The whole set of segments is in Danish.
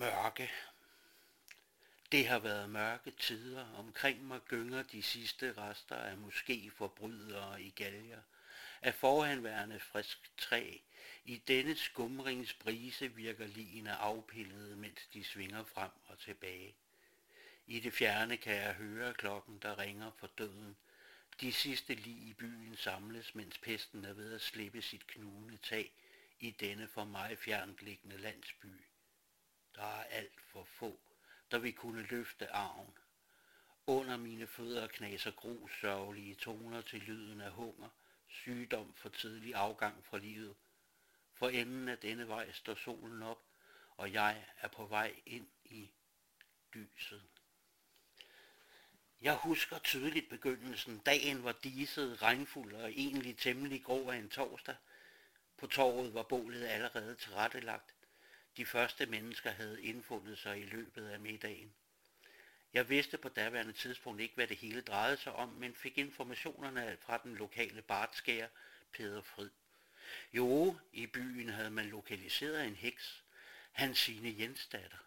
Mørke. Det har været mørke tider. Omkring mig gynger de sidste rester af måske forbrydere i galger. Af forhenværende frisk træ. I denne skumringsbrise virker ligene afpillede, mens de svinger frem og tilbage. I det fjerne kan jeg høre klokken, der ringer for døden. De sidste lige i byen samles, mens pesten er ved at slippe sit knugende tag i denne for mig fjernt liggende landsby. Der er alt for få, der vil kunne løfte arven. Under mine fødder knaser grus sørgelige toner til lyden af hunger, sygdom for tidlig afgang fra livet. For enden af denne vej står solen op, og jeg er på vej ind i lyset. Jeg husker tydeligt begyndelsen. Dagen var diset, regnfuld og egentlig temmelig grå af en torsdag. På torvet var bålet allerede tilrettelagt. De første mennesker havde indfundet sig i løbet af middagen. Jeg vidste på daværende tidspunkt ikke, hvad det hele drejede sig om, men fik informationerne fra den lokale bartskærer, Peder Frid. Jo, i byen havde man lokaliseret en heks, Hansine Jensdatter.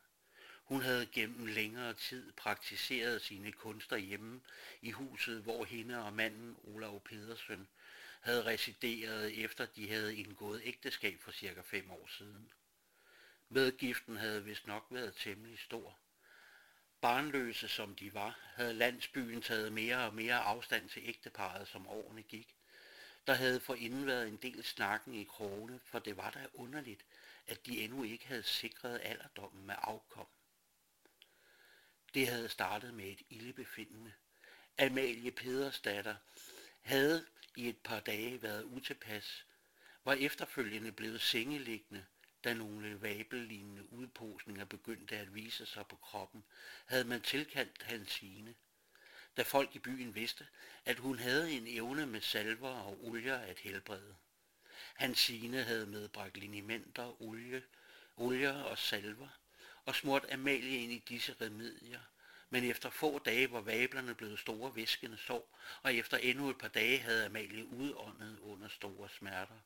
Hun havde gennem længere tid praktiseret sine kunster hjemme i huset, hvor hende og manden Olav Pedersen havde resideret efter de havde indgået ægteskab for cirka fem år siden. Medgiften havde vist nok været temmelig stor. Barnløse som de var, havde landsbyen taget mere og mere afstand til ægteparet, som årene gik. Der havde forinden været en del snakken i krone, for det var da underligt, at de endnu ikke havde sikret alderdommen med afkom. Det havde startet med et ildebefindende. Amalie Peders datter havde i et par dage været utilpas, var efterfølgende blevet sengeliggende da nogle vabellignende udposninger begyndte at vise sig på kroppen, havde man tilkaldt Hansine. Da folk i byen vidste, at hun havde en evne med salver og olier at helbrede. Hansine havde medbragt linimenter, olie, olier og salver, og smurt Amalie ind i disse remedier, men efter få dage var vablerne blevet store væskende sår, og efter endnu et par dage havde Amalie udåndet under store smerter.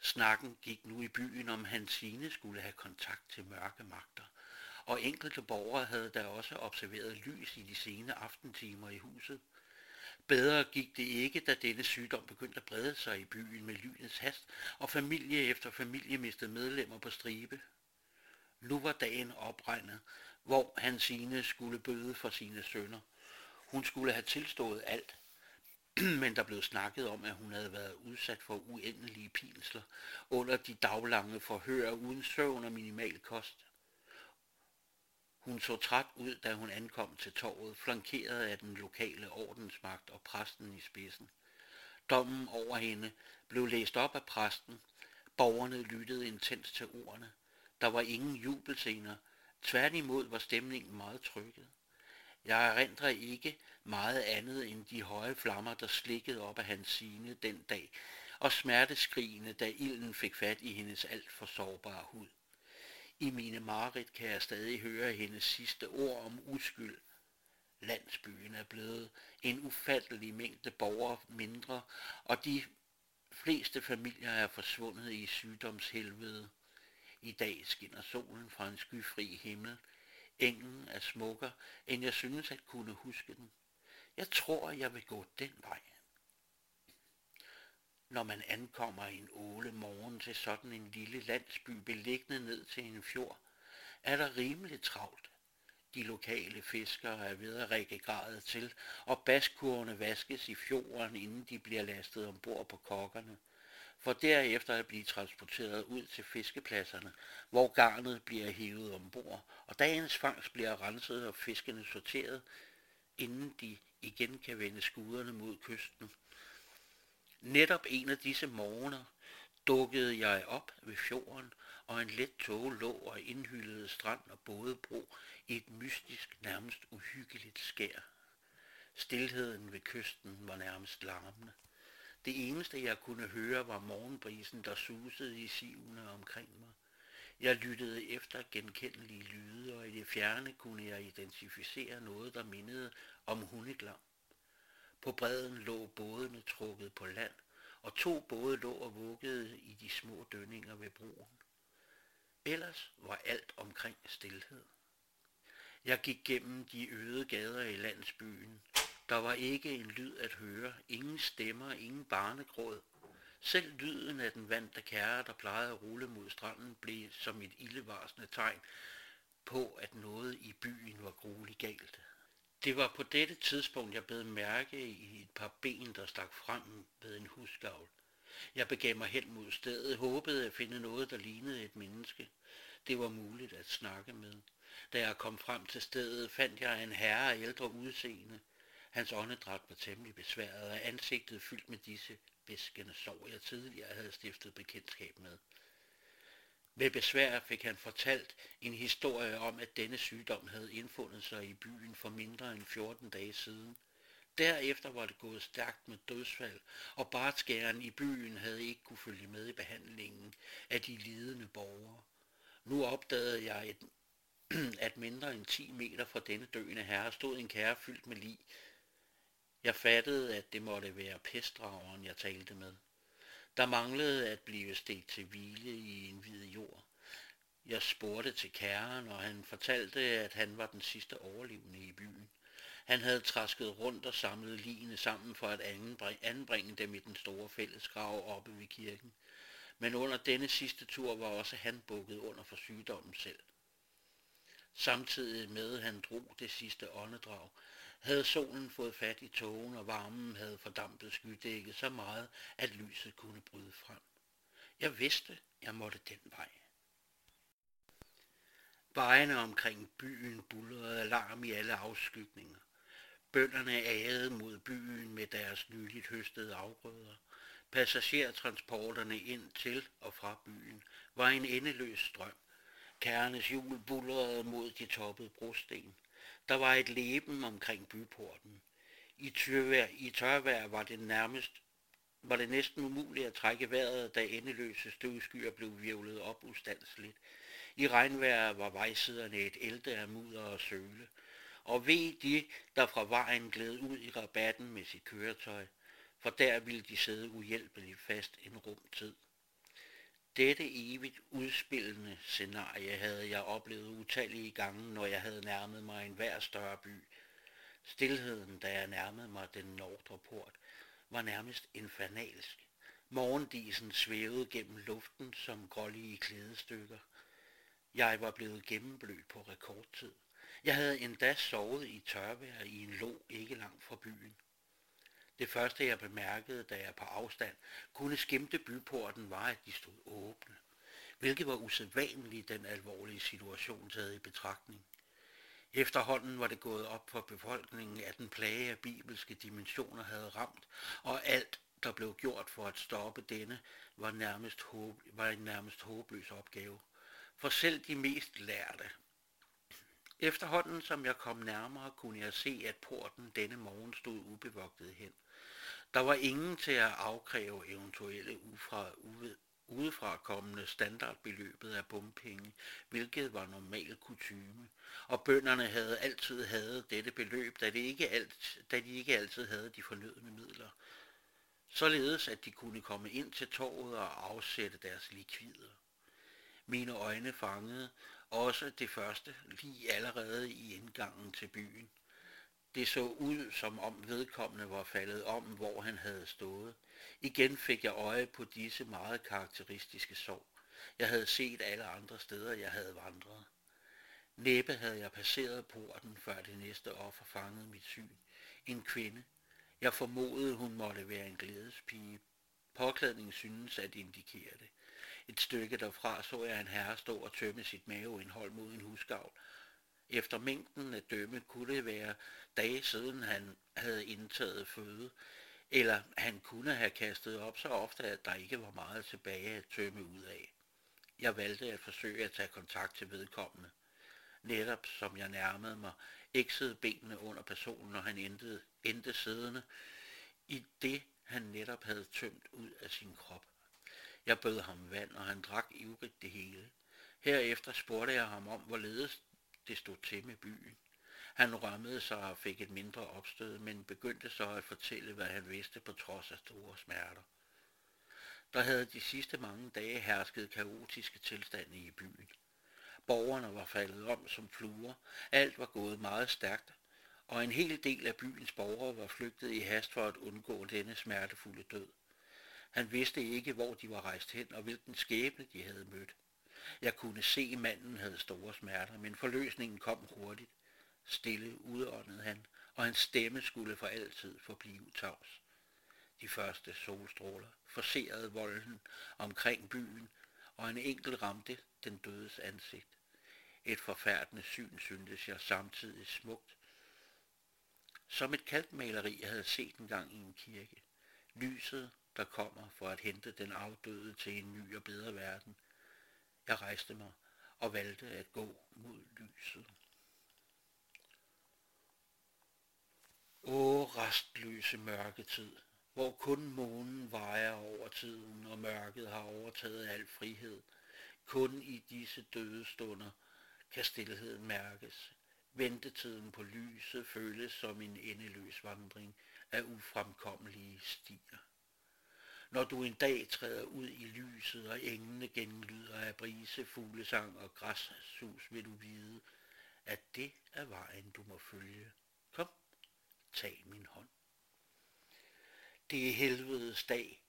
Snakken gik nu i byen om Hansine skulle have kontakt til mørke magter, og enkelte borgere havde da også observeret lys i de sene aftentimer i huset. Bedre gik det ikke, da denne sygdom begyndte at brede sig i byen med lynets hast, og familie efter familie mistede medlemmer på stribe. Nu var dagen opregnet, hvor Hansine skulle bøde for sine sønner. Hun skulle have tilstået alt, men der blev snakket om, at hun havde været udsat for uendelige pinsler under de daglange forhør uden søvn og minimal kost. Hun så træt ud, da hun ankom til torvet, flankeret af den lokale ordensmagt og præsten i spidsen. Dommen over hende blev læst op af præsten. Borgerne lyttede intens til ordene. Der var ingen jubelscener. Tværtimod var stemningen meget trykket. Jeg erindrer ikke meget andet end de høje flammer, der slikkede op af hans sine den dag, og smerteskrigene, da ilden fik fat i hendes alt for sårbare hud. I mine mareridt kan jeg stadig høre hendes sidste ord om uskyld. Landsbyen er blevet en ufattelig mængde borgere mindre, og de fleste familier er forsvundet i sygdomshelvede. I dag skinner solen fra en skyfri himmel, Engen er smukker, end jeg synes at kunne huske den. Jeg tror, jeg vil gå den vej. Når man ankommer en åle morgen til sådan en lille landsby beliggende ned til en fjord, er der rimelig travlt. De lokale fiskere er ved at række gradet til, og baskurvene vaskes i fjorden, inden de bliver lastet ombord på kokkerne for derefter at blive transporteret ud til fiskepladserne, hvor garnet bliver hævet ombord, og dagens fangst bliver renset og fiskene sorteret, inden de igen kan vende skuderne mod kysten. Netop en af disse morgener dukkede jeg op ved fjorden, og en let tog lå og indhyldede strand og bådebro i et mystisk, nærmest uhyggeligt skær. Stilheden ved kysten var nærmest larmende. Det eneste, jeg kunne høre, var morgenbrisen, der susede i sivene omkring mig. Jeg lyttede efter genkendelige lyde, og i det fjerne kunne jeg identificere noget, der mindede om hundeglam. På bredden lå bådene trukket på land, og to både lå og vuggede i de små dønninger ved broen. Ellers var alt omkring stillhed. Jeg gik gennem de øde gader i landsbyen. Der var ikke en lyd at høre, ingen stemmer, ingen barnegråd. Selv lyden af den vand, der kære, der plejede at rulle mod stranden, blev som et ildevarsende tegn på, at noget i byen var grueligt galt. Det var på dette tidspunkt, jeg blev mærke i et par ben, der stak frem ved en husgavl. Jeg begav mig hen mod stedet, håbede at finde noget, der lignede et menneske. Det var muligt at snakke med. Da jeg kom frem til stedet, fandt jeg en herre af ældre udseende. Hans åndedræt var temmelig besværet, og ansigtet fyldt med disse væskende sår, jeg tidligere havde stiftet bekendtskab med. Med besvær fik han fortalt en historie om, at denne sygdom havde indfundet sig i byen for mindre end 14 dage siden. Derefter var det gået stærkt med dødsfald, og bartskæren i byen havde ikke kunne følge med i behandlingen af de lidende borgere. Nu opdagede jeg, et, at mindre end 10 meter fra denne døende herre stod en kære fyldt med lig. Jeg fattede, at det måtte være pestdrageren, jeg talte med. Der manglede at blive stegt til hvile i en hvid jord. Jeg spurgte til kæren, og han fortalte, at han var den sidste overlevende i byen. Han havde træsket rundt og samlet ligene sammen for at anbringe dem i den store fællesgrav oppe ved kirken. Men under denne sidste tur var også han bukket under for sygdommen selv. Samtidig med, at han drog det sidste åndedrag, havde solen fået fat i tågen, og varmen havde fordampet skydækket så meget, at lyset kunne bryde frem. Jeg vidste, jeg måtte den vej. Vejene omkring byen bullerede alarm i alle afskygninger. Bønderne agede mod byen med deres nyligt høstede afgrøder. Passagertransporterne ind til og fra byen var en endeløs strøm. Kærnes hjul bullerede mod de toppede brosten. Der var et leben omkring byporten. I tørvejr, i tørvejr var det nærmest var det næsten umuligt at trække vejret, da endeløse støvskyer blev virvlet op ustandsligt. I regnvejr var vejsiderne et elde af mudder og søle, og ved de, der fra vejen gled ud i rabatten med sit køretøj, for der ville de sidde uhjælpeligt fast en rumtid. Dette evigt udspillende scenarie havde jeg oplevet utallige gange, når jeg havde nærmet mig en hver større by. Stilheden, da jeg nærmede mig den nordre port, var nærmest infernalsk. Morgendisen svævede gennem luften som grålige klædestykker. Jeg var blevet gennemblødt på rekordtid. Jeg havde endda sovet i tørvejr i en lå ikke langt fra byen. Det første jeg bemærkede, da jeg på afstand kunne skimte byporten, var, at de stod åbne, hvilket var usædvanligt den alvorlige situation taget i betragtning. Efterhånden var det gået op for befolkningen, at den plage af bibelske dimensioner havde ramt, og alt, der blev gjort for at stoppe denne, var, nærmest håb, var en nærmest håbløs opgave. For selv de mest lærte Efterhånden som jeg kom nærmere, kunne jeg se, at porten denne morgen stod ubevogtet hen. Der var ingen til at afkræve eventuelle ufra, udefra kommende standardbeløbet af bompenge, hvilket var normal kutyme, og bønderne havde altid hadet dette beløb, da de, ikke alt, da de ikke altid havde de fornødne midler, således at de kunne komme ind til torvet og afsætte deres likvider. Mine øjne fangede også det første lige allerede i indgangen til byen. Det så ud, som om vedkommende var faldet om, hvor han havde stået. Igen fik jeg øje på disse meget karakteristiske sår. Jeg havde set alle andre steder, jeg havde vandret. Næppe havde jeg passeret porten, før det næste offer fangede mit syn. En kvinde. Jeg formodede, hun måtte være en glædespige. Påklædningen synes at indikere det. Et stykke derfra så jeg en herre stå og tømme sit maveindhold mod en husgavl. Efter mængden af dømme kunne det være dage siden han havde indtaget føde, eller han kunne have kastet op så ofte, at der ikke var meget tilbage at tømme ud af. Jeg valgte at forsøge at tage kontakt til vedkommende. Netop som jeg nærmede mig, eksede benene under personen, og han endte, endte siddende i det, han netop havde tømt ud af sin krop. Jeg bød ham vand, og han drak ivrigt det hele. Herefter spurgte jeg ham om, hvorledes det stod til med byen. Han rømmede sig og fik et mindre opstød, men begyndte så at fortælle, hvad han vidste på trods af store smerter. Der havde de sidste mange dage hersket kaotiske tilstande i byen. Borgerne var faldet om som fluer. Alt var gået meget stærkt, og en hel del af byens borgere var flygtet i hast for at undgå denne smertefulde død. Han vidste ikke, hvor de var rejst hen, og hvilken skæbne de havde mødt. Jeg kunne se, at manden havde store smerter, men forløsningen kom hurtigt. Stille udåndede han, og hans stemme skulle for altid forblive tavs. De første solstråler forserede volden omkring byen, og en enkelt ramte den dødes ansigt. Et forfærdende syn syntes jeg samtidig smukt. Som et kalkmaleri jeg havde set engang i en kirke. Lyset, der kommer for at hente den afdøde til en ny og bedre verden. Jeg rejste mig og valgte at gå mod lyset. Åh, restløse mørketid, hvor kun månen vejer over tiden, og mørket har overtaget al frihed. Kun i disse døde stunder kan stillheden mærkes. Ventetiden på lyset føles som en endeløs vandring af ufremkommelige stier. Når du en dag træder ud i lyset, og engene genlyder af brise, fuglesang og græssus, vil du vide, at det er vejen, du må følge. Kom, tag min hånd. Det er helvedes dag.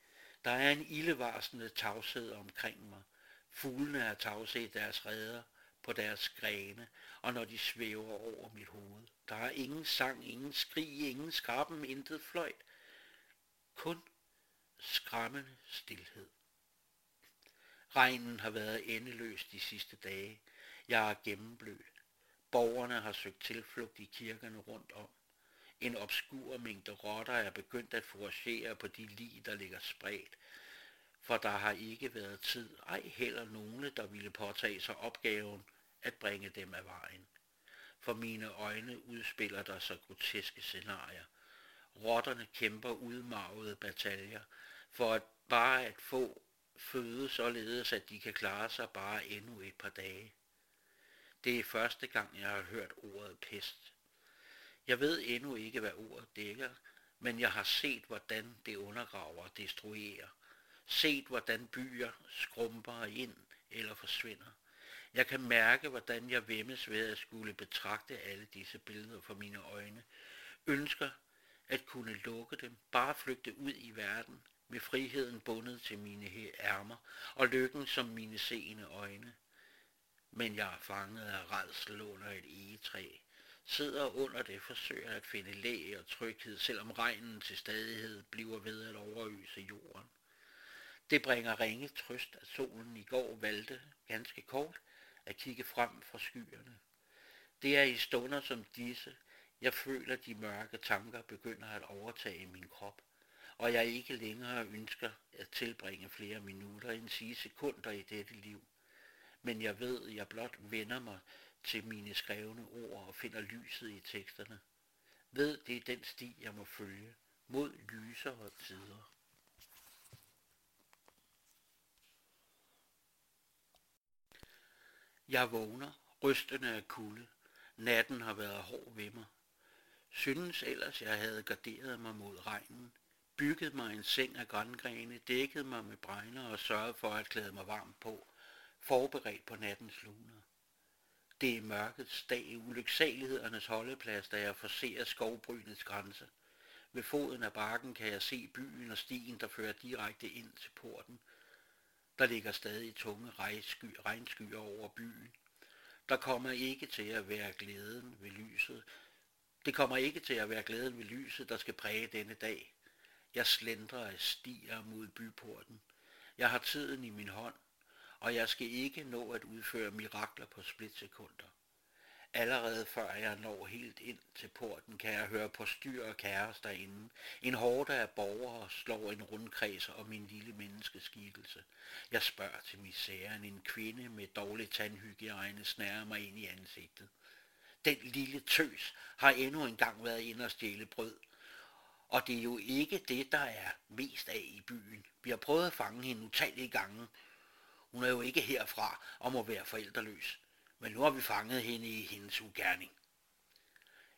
Der er en ildevarsende tavshed omkring mig. Fuglene er tavse i deres redder, på deres grene, og når de svæver over mit hoved. Der er ingen sang, ingen skrig, ingen skraben, intet fløjt. Kun skræmmende stillhed. Regnen har været endeløs de sidste dage. Jeg er gennemblødt. Borgerne har søgt tilflugt i kirkerne rundt om. En obskur mængde rotter er begyndt at foragere på de lig, der ligger spredt, for der har ikke været tid, ej heller nogle, der ville påtage sig opgaven at bringe dem af vejen. For mine øjne udspiller der sig groteske scenarier. Rotterne kæmper udmarvede bataljer, for at bare at få føde således, at de kan klare sig bare endnu et par dage. Det er første gang, jeg har hørt ordet pest. Jeg ved endnu ikke, hvad ordet dækker, men jeg har set, hvordan det undergraver og destruerer. Set, hvordan byer skrumper ind eller forsvinder. Jeg kan mærke, hvordan jeg vemmes ved at skulle betragte alle disse billeder for mine øjne. Ønsker at kunne lukke dem, bare flygte ud i verden, med friheden bundet til mine ærmer, og lykken som mine seende øjne. Men jeg er fanget af redsel under et egetræ, sidder under det, forsøger at finde læge og tryghed, selvom regnen til stadighed bliver ved at overøse jorden. Det bringer ringe trøst, at solen i går valgte, ganske kort, at kigge frem fra skyerne. Det er i stunder som disse, jeg føler, de mørke tanker begynder at overtage min krop, og jeg ikke længere ønsker at tilbringe flere minutter end sige sekunder i dette liv. Men jeg ved, at jeg blot vender mig til mine skrevne ord og finder lyset i teksterne. Ved, det er den sti, jeg må følge, mod lysere tider. Jeg vågner, rystende af kulde. Natten har været hård ved mig. Synes ellers, jeg havde garderet mig mod regnen, bygget mig en seng af grængrene, dækket mig med bregner og sørget for at klæde mig varmt på, forberedt på nattens luner. Det er mørkets dag, ulyksalighedernes holdeplads, da jeg forser skovbrynets grænse. Ved foden af bakken kan jeg se byen og stien, der fører direkte ind til porten. Der ligger stadig tunge regnsky, regnskyer over byen. Der kommer ikke til at være glæden ved lyset. Det kommer ikke til at være glæden ved lyset, der skal præge denne dag. Jeg slendrer af stier mod byporten. Jeg har tiden i min hånd, og jeg skal ikke nå at udføre mirakler på splitsekunder. Allerede før jeg når helt ind til porten, kan jeg høre på styr og kaos derinde. En hårde af borgere slår en rundkreds om min lille menneskeskikkelse. Jeg spørger til misæren. En kvinde med dårlig tandhygiejne snærer mig ind i ansigtet. Den lille tøs har endnu engang været inde og stjæle brød. Og det er jo ikke det, der er mest af i byen. Vi har prøvet at fange hende utallige gange. Hun er jo ikke herfra og må være forældreløs men nu har vi fanget hende i hendes ugerning.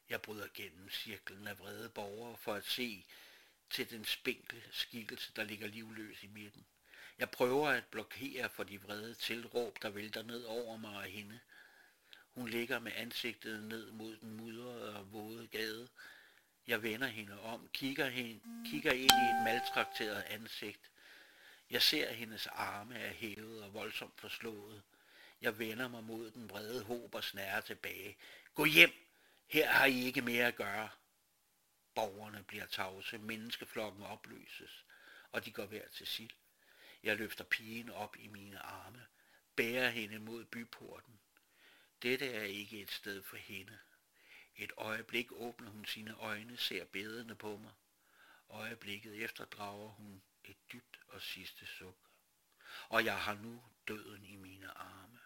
Jeg bryder gennem cirklen af vrede borgere for at se til den spinkle skikkelse, der ligger livløs i midten. Jeg prøver at blokere for de vrede tilråb, der vælter ned over mig og hende. Hun ligger med ansigtet ned mod den mudrede og våde gade. Jeg vender hende om, kigger, hende, kigger ind i et maltrakteret ansigt. Jeg ser hendes arme er hævet og voldsomt forslået. Jeg vender mig mod den brede håb og snærer tilbage. Gå hjem! Her har I ikke mere at gøre. Borgerne bliver tavse, menneskeflokken opløses, og de går hver til sit. Jeg løfter pigen op i mine arme, bærer hende mod byporten. Dette er ikke et sted for hende. Et øjeblik åbner hun sine øjne, ser bedende på mig. Øjeblikket efter drager hun et dybt og sidste suk. Og jeg har nu døden i mine arme.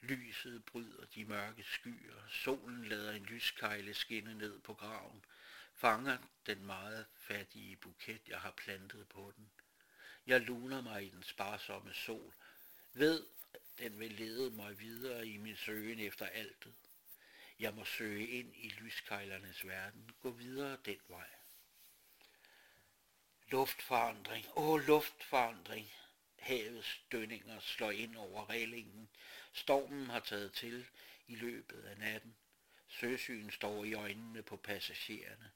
Lyset bryder de mørke skyer, solen lader en lyskejle skinne ned på graven, fanger den meget fattige buket, jeg har plantet på den. Jeg luner mig i den sparsomme sol, ved, den vil lede mig videre i min søgen efter altet. Jeg må søge ind i lyskejlernes verden, gå videre den vej. Luftforandring, åh luftforandring. Havets dønninger slår ind over reglingen. Stormen har taget til i løbet af natten. Søsyn står i øjnene på passagererne.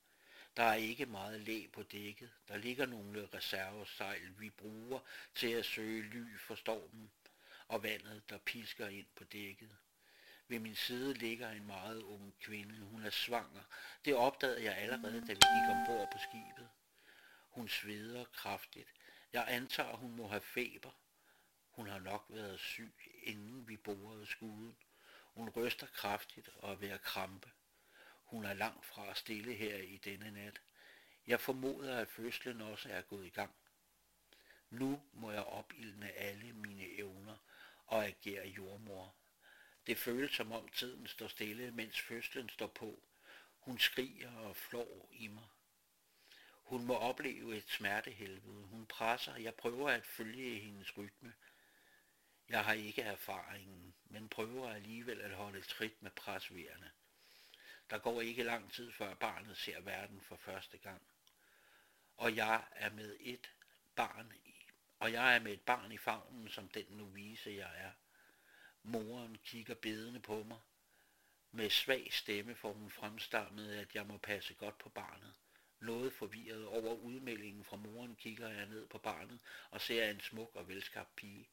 Der er ikke meget læ på dækket. Der ligger nogle reservesejl, vi bruger til at søge ly for stormen, og vandet, der pisker ind på dækket. Ved min side ligger en meget ung kvinde. Hun er svanger. Det opdagede jeg allerede, da vi gik ombord på skibet. Hun sveder kraftigt. Jeg antager, hun må have feber. Hun har nok været syg, inden vi borede skuden. Hun ryster kraftigt og er ved at krampe. Hun er langt fra stille her i denne nat. Jeg formoder, at fødslen også er gået i gang. Nu må jeg opildne alle mine evner og agere jordmor. Det føles som om tiden står stille, mens fødslen står på. Hun skriger og flår i mig. Hun må opleve et smertehelvede. Hun presser. Jeg prøver at følge hendes rytme. Jeg har ikke erfaringen, men prøver alligevel at holde trit med presværende. Der går ikke lang tid, før barnet ser verden for første gang. Og jeg er med et barn i, og jeg er med et barn i favnen, som den nu jeg er. Moren kigger bedende på mig. Med svag stemme får hun fremstammet, at jeg må passe godt på barnet. Noget forvirret over udmeldingen fra moren kigger jeg ned på barnet og ser en smuk og velskabt pige.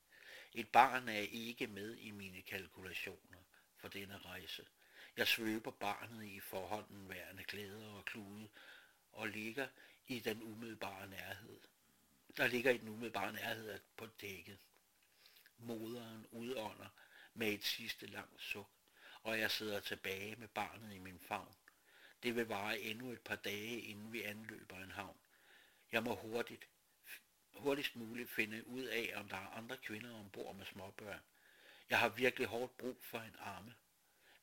Et barn er ikke med i mine kalkulationer for denne rejse. Jeg svøber barnet i forhånden værende klæder og klude og ligger i den umiddelbare nærhed. Der ligger i den umiddelbare nærhed på dækket. Moderen udånder med et sidste langt suk, og jeg sidder tilbage med barnet i min favn. Det vil vare endnu et par dage, inden vi anløber en havn. Jeg må hurtigt, hurtigst muligt finde ud af, om der er andre kvinder ombord med småbørn. Jeg har virkelig hårdt brug for en arme.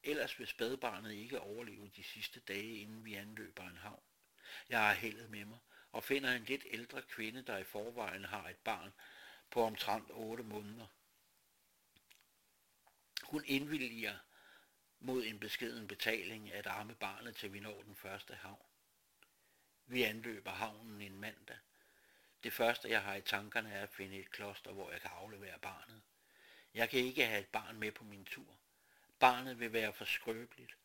Ellers vil spædbarnet ikke overleve de sidste dage, inden vi anløber en havn. Jeg har heldet med mig og finder en lidt ældre kvinde, der i forvejen har et barn på omtrent 8 måneder. Hun indvilliger mod en beskeden betaling at arme barnet til vi når den første havn. Vi anløber havnen en mandag. Det første, jeg har i tankerne, er at finde et kloster, hvor jeg kan aflevere barnet. Jeg kan ikke have et barn med på min tur. Barnet vil være for skrøbeligt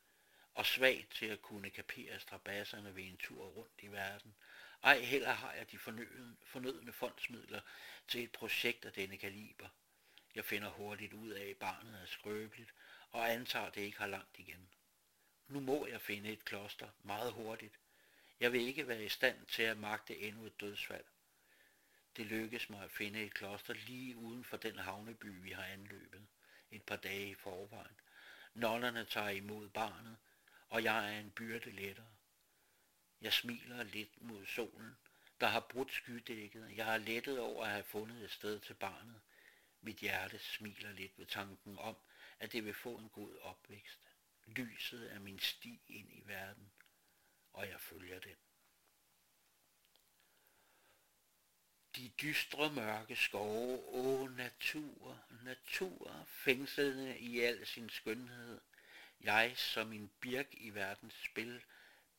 og svagt til at kunne kapere strabasserne ved en tur rundt i verden. Ej heller har jeg de fornødende, fornødne fondsmidler til et projekt af denne kaliber. Jeg finder hurtigt ud af, at barnet er skrøbeligt, og antager, det ikke har langt igen. Nu må jeg finde et kloster meget hurtigt. Jeg vil ikke være i stand til at magte endnu et dødsfald. Det lykkes mig at finde et kloster lige uden for den havneby, vi har anløbet, et par dage i forvejen. Nonnerne tager imod barnet, og jeg er en byrde lettere. Jeg smiler lidt mod solen, der har brudt skydækket. Jeg har lettet over at have fundet et sted til barnet. Mit hjerte smiler lidt ved tanken om, at det vil få en god opvækst. Lyset er min sti ind i verden, og jeg følger den. De dystre mørke skove, åh natur, natur, fængslede i al sin skønhed. Jeg som en birk i verdens spil,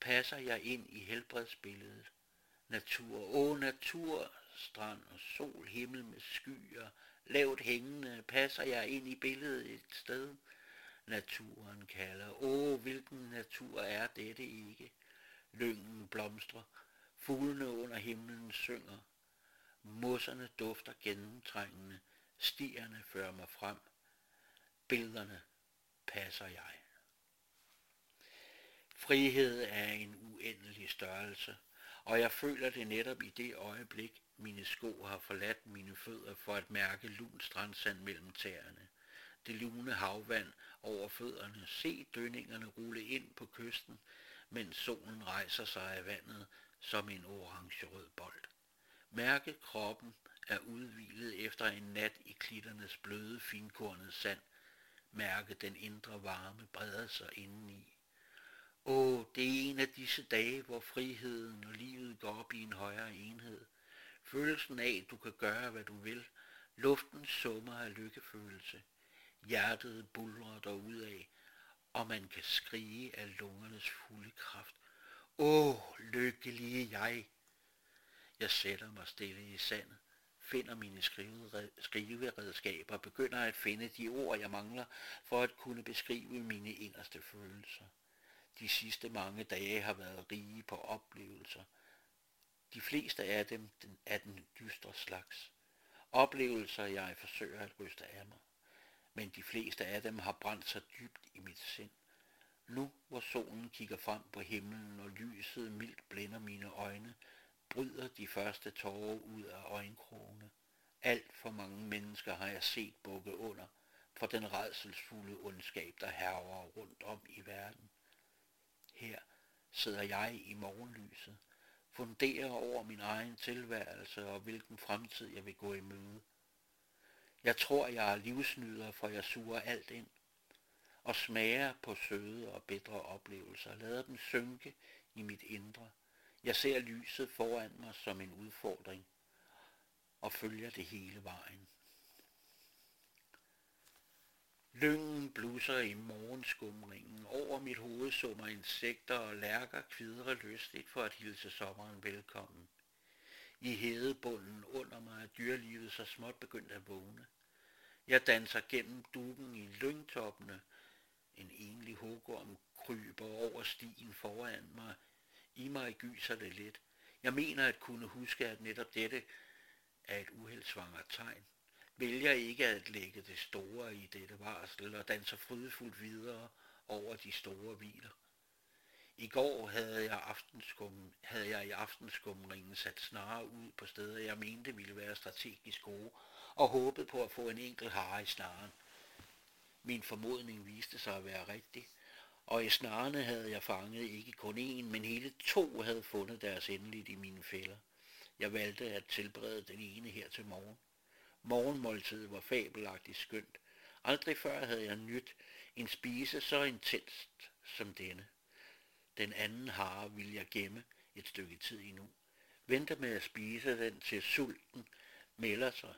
passer jeg ind i helbredsbilledet. Natur, åh natur, strand og sol, himmel med skyer, lavt hængende, passer jeg ind i billedet et sted. Naturen kalder. Åh, hvilken natur er dette ikke? Lyngen blomstrer, fuglene under himlen synger. Mosserne dufter gennemtrængende, stierne fører mig frem. Billederne passer jeg. Frihed er en uendelig størrelse, og jeg føler det netop i det øjeblik, mine sko har forladt mine fødder for at mærke lun strandsand mellem tæerne. Det lune havvand over fødderne, se dønningerne rulle ind på kysten, mens solen rejser sig af vandet som en orange-rød bold. Mærke kroppen er udvilet efter en nat i klitternes bløde, finkornede sand. Mærke den indre varme breder sig indeni. Åh, det er en af disse dage, hvor friheden og livet går op i en højere enhed. Følelsen af, at du kan gøre, hvad du vil. Luften summer af lykkefølelse. Hjertet bulrer derudad, og man kan skrige af lungernes fulde kraft. Åh, lykkelige jeg! Jeg sætter mig stille i sandet, finder mine skriveredskaber og begynder at finde de ord, jeg mangler for at kunne beskrive mine inderste følelser. De sidste mange dage har været rige på oplevelser. De fleste af dem er den dystre slags. Oplevelser, jeg forsøger at ryste af mig. Men de fleste af dem har brændt sig dybt i mit sind. Nu, hvor solen kigger frem på himlen, og lyset mildt blænder mine øjne, bryder de første tårer ud af øjenkrogene. Alt for mange mennesker har jeg set bukke under for den redselsfulde ondskab, der herrer rundt om i verden. Her sidder jeg i morgenlyset, funderer over min egen tilværelse og hvilken fremtid jeg vil gå i møde. Jeg tror, jeg er livsnyder, for jeg suger alt ind og smager på søde og bedre oplevelser. Lader dem synke i mit indre. Jeg ser lyset foran mig som en udfordring og følger det hele vejen. Lyngen blusser i morgenskumringen. Over mit hoved summer insekter og lærker kvidrer lystigt for at hilse sommeren velkommen. I hedebunden under mig er dyrelivet så småt begyndt at vågne. Jeg danser gennem duben i lyngtoppene. En enlig hugorm kryber over stien foran mig. I mig gyser det lidt. Jeg mener at kunne huske, at netop dette er et uheldsvanger tegn vælger ikke at lægge det store i dette varsel og danser frydefuldt videre over de store hviler. I går havde jeg, aftenskum, havde jeg i aftenskumringen sat snare ud på steder, jeg mente ville være strategisk gode, og håbede på at få en enkelt hare i snaren. Min formodning viste sig at være rigtig, og i snarene havde jeg fanget ikke kun én, men hele to havde fundet deres endeligt i mine fælder. Jeg valgte at tilberede den ene her til morgen. Morgenmåltidet var fabelagtigt skønt. Aldrig før havde jeg nyt en spise så intenst som denne. Den anden hare ville jeg gemme et stykke tid endnu. Vente med at spise den til sulten melder sig.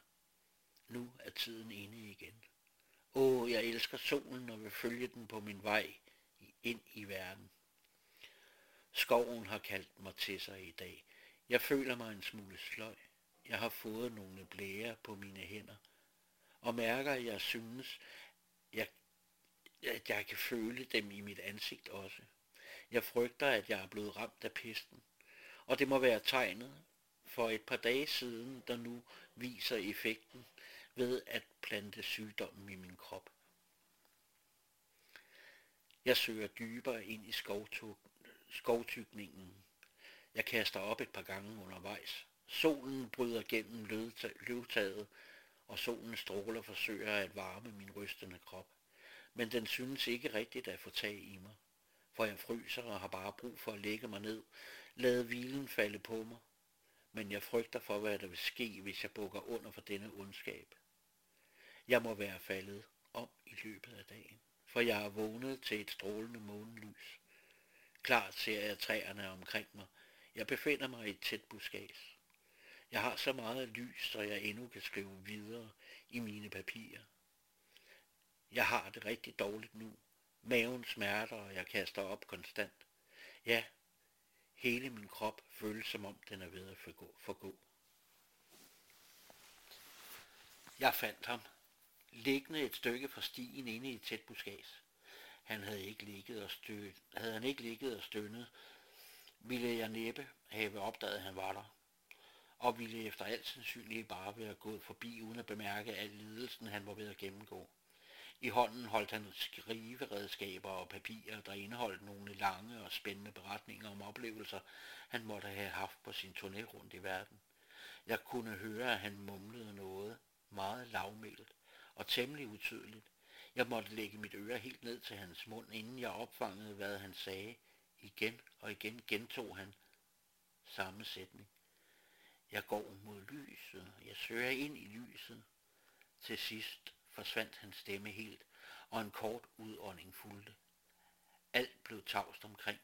Nu er tiden inde igen. Åh, jeg elsker solen og vil følge den på min vej ind i verden. Skoven har kaldt mig til sig i dag. Jeg føler mig en smule sløj. Jeg har fået nogle blære på mine hænder, og mærker, at jeg synes, jeg, at jeg kan føle dem i mit ansigt også. Jeg frygter, at jeg er blevet ramt af pesten, og det må være tegnet for et par dage siden, der nu viser effekten ved at plante sygdommen i min krop. Jeg søger dybere ind i skovtykningen. Jeg kaster op et par gange undervejs, Solen bryder gennem løvtaget, og solens stråler forsøger at varme min rystende krop. Men den synes ikke rigtigt at få tag i mig, for jeg fryser og har bare brug for at lægge mig ned, lade hvilen falde på mig. Men jeg frygter for, hvad der vil ske, hvis jeg bukker under for denne ondskab. Jeg må være faldet om i løbet af dagen, for jeg er vågnet til et strålende månelys. Klart ser jeg træerne omkring mig. Jeg befinder mig i et tæt buskage. Jeg har så meget lys, så jeg endnu kan skrive videre i mine papirer. Jeg har det rigtig dårligt nu. Maven smerter, og jeg kaster op konstant. Ja, hele min krop føles som om den er ved at forgå. forgå. Jeg fandt ham, liggende et stykke fra stien inde i et tæt buskads. Han havde ikke ligget og stø... havde han ikke ligget og stønnet, ville jeg næppe have opdaget, at han var der, og ville efter alt sandsynligt bare være gået forbi, uden at bemærke al lidelsen, han var ved at gennemgå. I hånden holdt han skriveredskaber og papirer, der indeholdt nogle lange og spændende beretninger om oplevelser, han måtte have haft på sin turné rundt i verden. Jeg kunne høre, at han mumlede noget meget lavmælt og temmelig utydeligt. Jeg måtte lægge mit øre helt ned til hans mund, inden jeg opfangede, hvad han sagde. Igen og igen gentog han samme sætning. Jeg går mod lyset, jeg søger ind i lyset. Til sidst forsvandt hans stemme helt, og en kort udånding fulgte. Alt blev tavst omkring.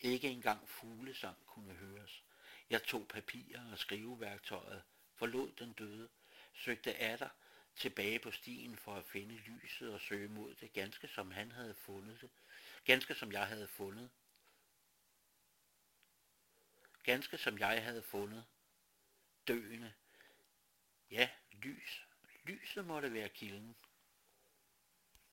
Ikke engang fuglesang kunne høres. Jeg tog papirer og skriveværktøjet, forlod den døde, søgte atter tilbage på stien for at finde lyset og søge mod det, ganske som han havde fundet det, ganske som jeg havde fundet. Ganske som jeg havde fundet, døende. Ja, lys. Lyset måtte være kilden.